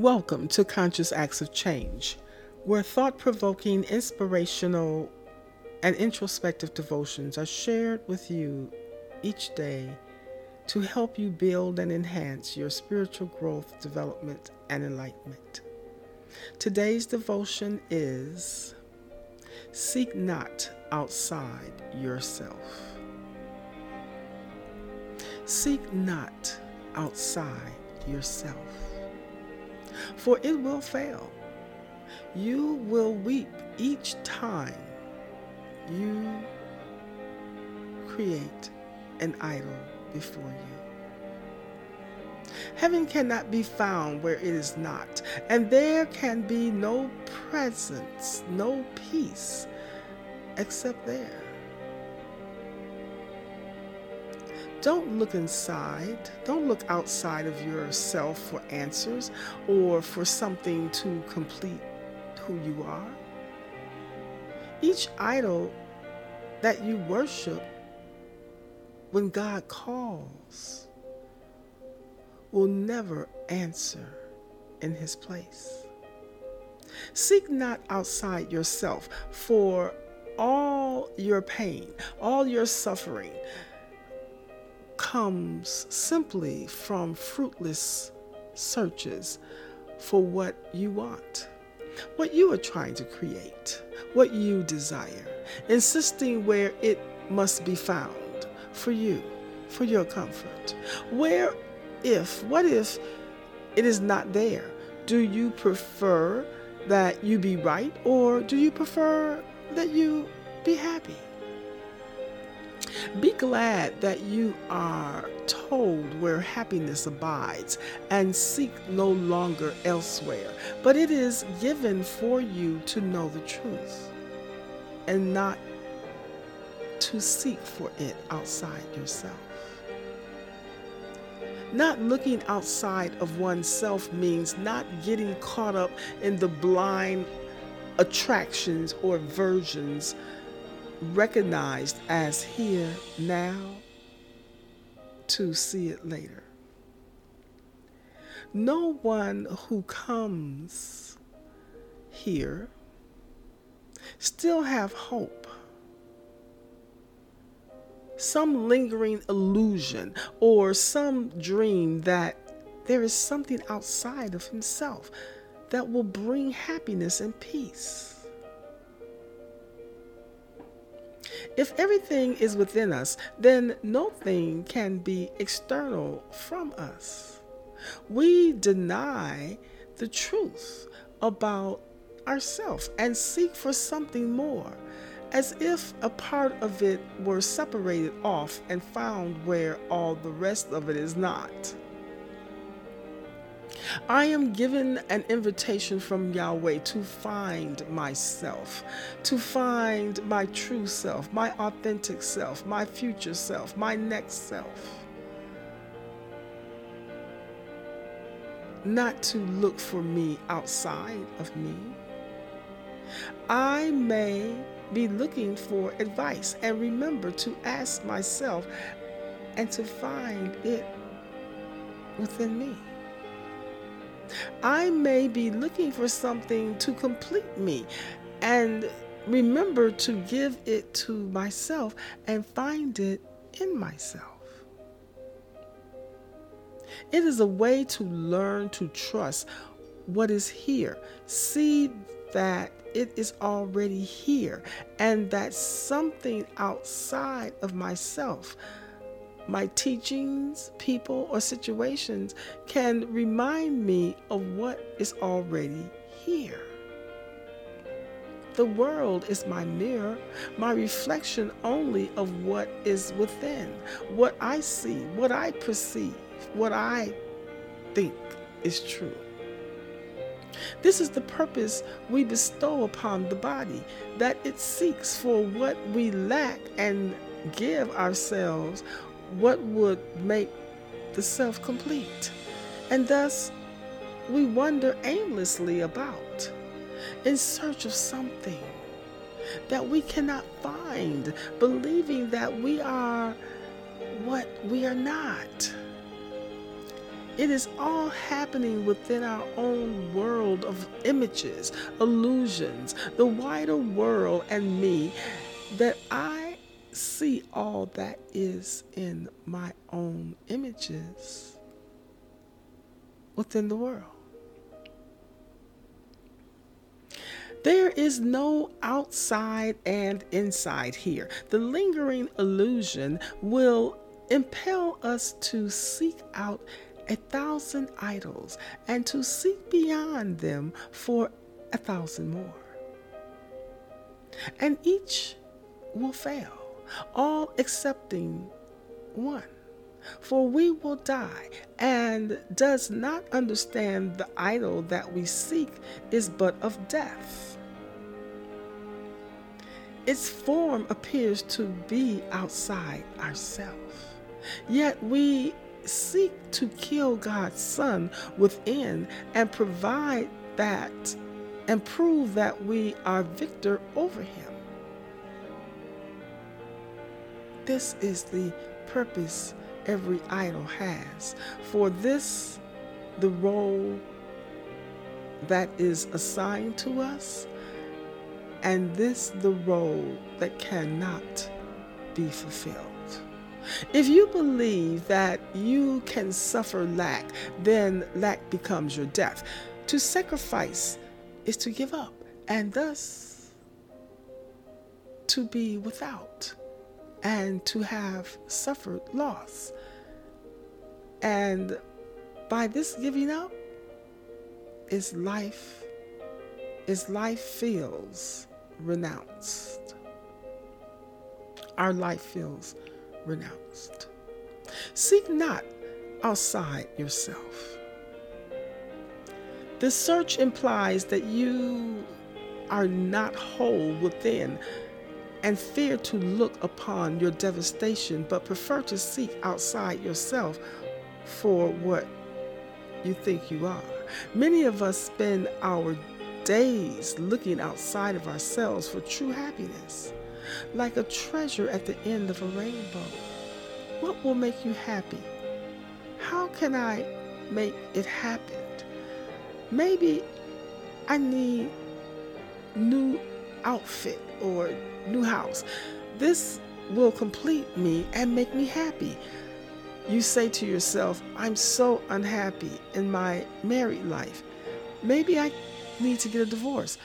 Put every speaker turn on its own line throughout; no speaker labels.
Welcome to Conscious Acts of Change, where thought provoking, inspirational, and introspective devotions are shared with you each day to help you build and enhance your spiritual growth, development, and enlightenment. Today's devotion is Seek Not Outside Yourself. Seek not outside yourself for it will fail. You will weep each time you create an idol before you. Heaven cannot be found where it is not, and there can be no presence, no peace, except there. Don't look inside. Don't look outside of yourself for answers or for something to complete who you are. Each idol that you worship when God calls will never answer in his place. Seek not outside yourself for all your pain, all your suffering comes simply from fruitless searches for what you want, what you are trying to create, what you desire, insisting where it must be found for you, for your comfort. Where if, what if it is not there? Do you prefer that you be right or do you prefer that you be happy? Be glad that you are told where happiness abides and seek no longer elsewhere, but it is given for you to know the truth and not to seek for it outside yourself. Not looking outside of oneself means not getting caught up in the blind attractions or versions recognized as here now to see it later. No one who comes here still have hope. Some lingering illusion or some dream that there is something outside of himself that will bring happiness and peace. If everything is within us, then no thing can be external from us. We deny the truth about ourselves and seek for something more, as if a part of it were separated off and found where all the rest of it is not. I am given an invitation from Yahweh to find myself, to find my true self, my authentic self, my future self, my next self. Not to look for me outside of me. I may be looking for advice and remember to ask myself and to find it within me. I may be looking for something to complete me and remember to give it to myself and find it in myself. It is a way to learn to trust what is here. See that it is already here and that something outside of myself my teachings, people, or situations can remind me of what is already here. The world is my mirror, my reflection only of what is within, what I see, what I perceive, what I think is true. This is the purpose we bestow upon the body, that it seeks for what we lack and give ourselves what would make the self complete. And thus, we wander aimlessly about in search of something that we cannot find, believing that we are what we are not. It is all happening within our own world of images, illusions, the wider world, and me, that I see all that is in my own images within the world. There is no outside and inside here. The lingering illusion will impel us to seek out a thousand idols and to seek beyond them for a thousand more. And each will fail, all excepting one. For we will die, and does not understand the idol that we seek is but of death. Its form appears to be outside ourselves. Yet we seek to kill God's Son within and provide that and prove that we are victor over him. This is the purpose every idol has. For this, the role that is assigned to us and this the role that cannot be fulfilled. If you believe that you can suffer lack, then lack becomes your death. To sacrifice is to give up, and thus to be without, and to have suffered loss. And by this giving up, is life, is life feels renounced. Our life feels renounced. Seek not outside yourself. The search implies that you are not whole within and fear to look upon your devastation, but prefer to seek outside yourself for what you think you are. Many of us spend our days looking outside of ourselves for true happiness, like a treasure at the end of a rainbow. What will make you happy? How can I make it happen? Maybe I need new outfit or new house. This will complete me and make me happy. You say to yourself, I'm so unhappy in my married life. Maybe I need to get a divorce.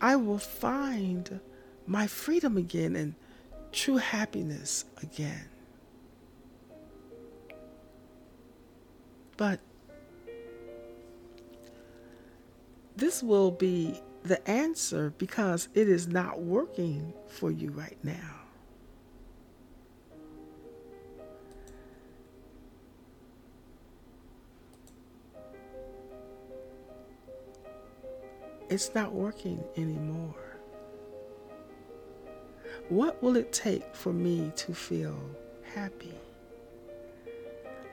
I will find my freedom again and true happiness again. But this will be the answer because it is not working for you right now. It's not working anymore. What will it take for me to feel happy?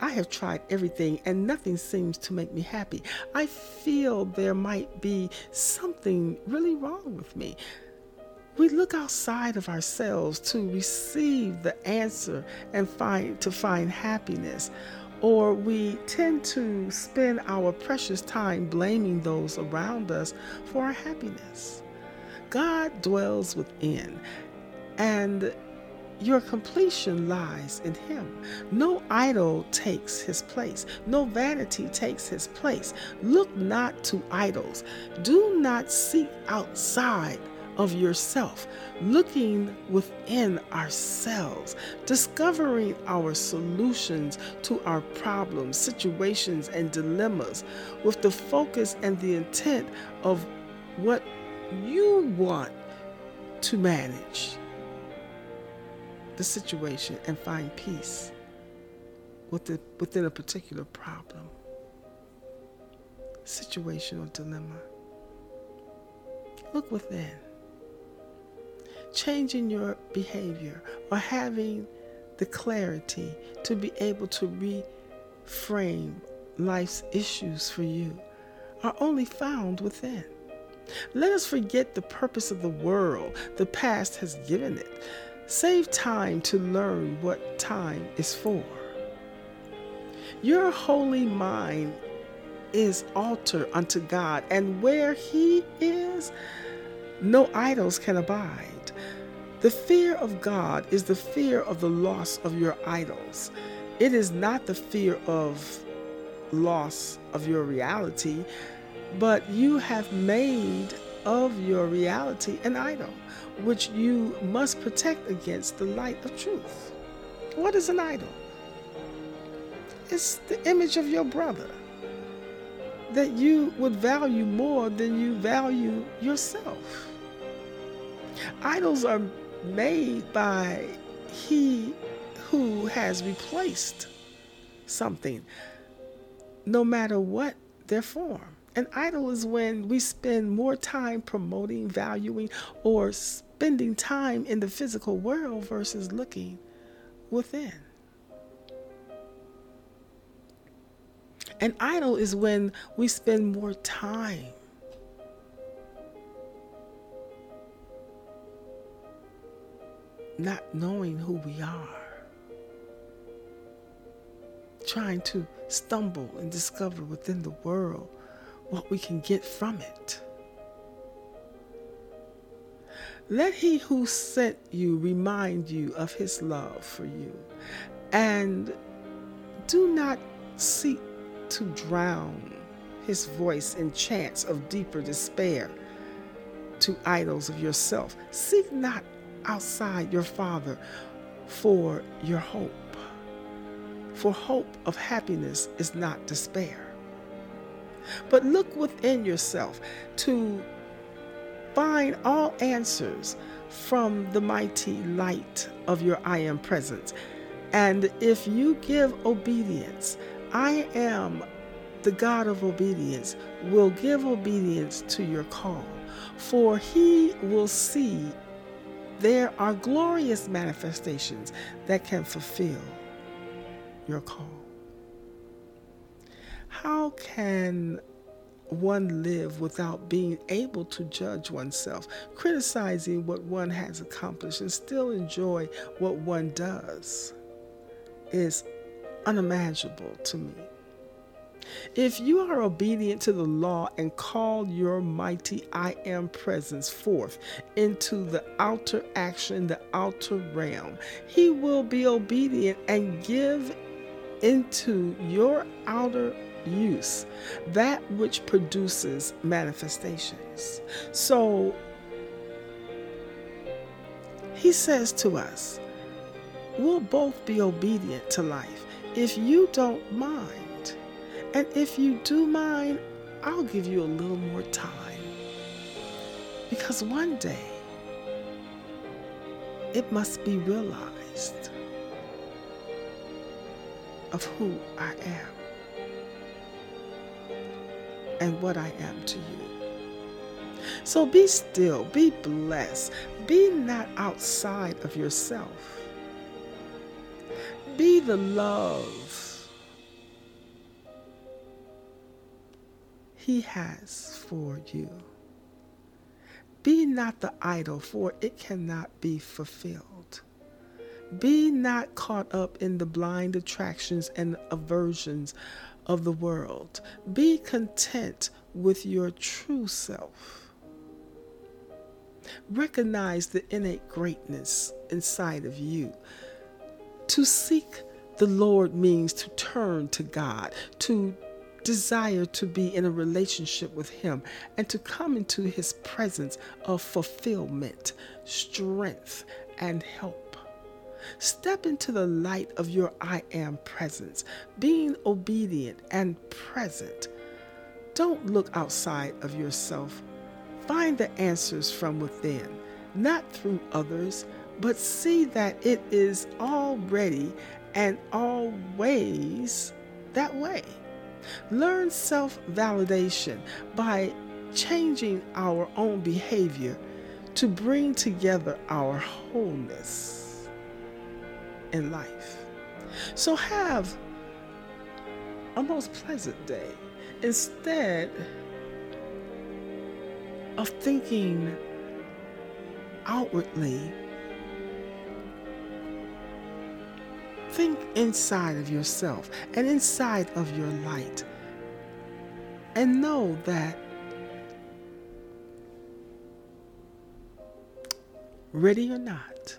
I have tried everything and nothing seems to make me happy. I feel there might be something really wrong with me. We look outside of ourselves to receive the answer and find to find happiness or we tend to spend our precious time blaming those around us for our happiness. God dwells within, and your completion lies in Him. No idol takes His place, no vanity takes His place. Look not to idols, do not seek outside of yourself, looking within ourselves, discovering our solutions to our problems, situations, and dilemmas with the focus and the intent of what you want to manage the situation and find peace within a particular problem, situation, or dilemma. Look within changing your behavior or having the clarity to be able to reframe life's issues for you are only found within. Let us forget the purpose of the world the past has given it. Save time to learn what time is for. Your holy mind is altar unto God, and where He is, no idols can abide. The fear of God is the fear of the loss of your idols. It is not the fear of loss of your reality, but you have made of your reality an idol, which you must protect against the light of truth. What is an idol? It's the image of your brother that you would value more than you value yourself. Idols are made by he who has replaced something, no matter what their form. An idol is when we spend more time promoting, valuing, or spending time in the physical world versus looking within. An idol is when we spend more time not knowing who we are, trying to stumble and discover within the world what we can get from it. Let he who sent you remind you of his love for you, and do not seek to drown his voice in chants of deeper despair to idols of yourself. Seek not outside your Father for your hope. For hope of happiness is not despair. But look within yourself to find all answers from the mighty light of your I am presence. And if you give obedience, I am the God of obedience, will give obedience to your call. For he will see there are glorious manifestations that can fulfill your call. How can one live without being able to judge oneself, criticizing what one has accomplished, and still enjoy what one does? Is unimaginable to me. If you are obedient to the law and call your mighty I am presence forth into the outer action, the outer realm, he will be obedient and give into your outer use that which produces manifestations. So he says to us, we'll both be obedient to life if you don't mind. And if you do mind, I'll give you a little more time. Because one day, it must be realized of who I am and what I am to you. So be still, be blessed, be not outside of yourself. Be the love He has for you. Be not the idol, for it cannot be fulfilled. Be not caught up in the blind attractions and aversions of the world. Be content with your true self. Recognize the innate greatness inside of you. To seek the Lord means to turn to God, to desire to be in a relationship with Him, and to come into His presence of fulfillment, strength, and help. Step into the light of your I am presence, being obedient and present. Don't look outside of yourself. Find the answers from within, not through others, but see that it is already and always that way. Learn self validation by changing our own behavior to bring together our wholeness in life. So have a most pleasant day instead of thinking outwardly Think inside of yourself and inside of your light. And know that ready or not,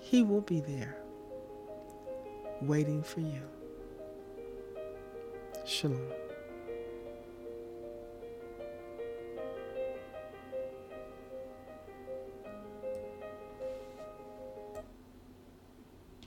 He will be there waiting for you. Shalom.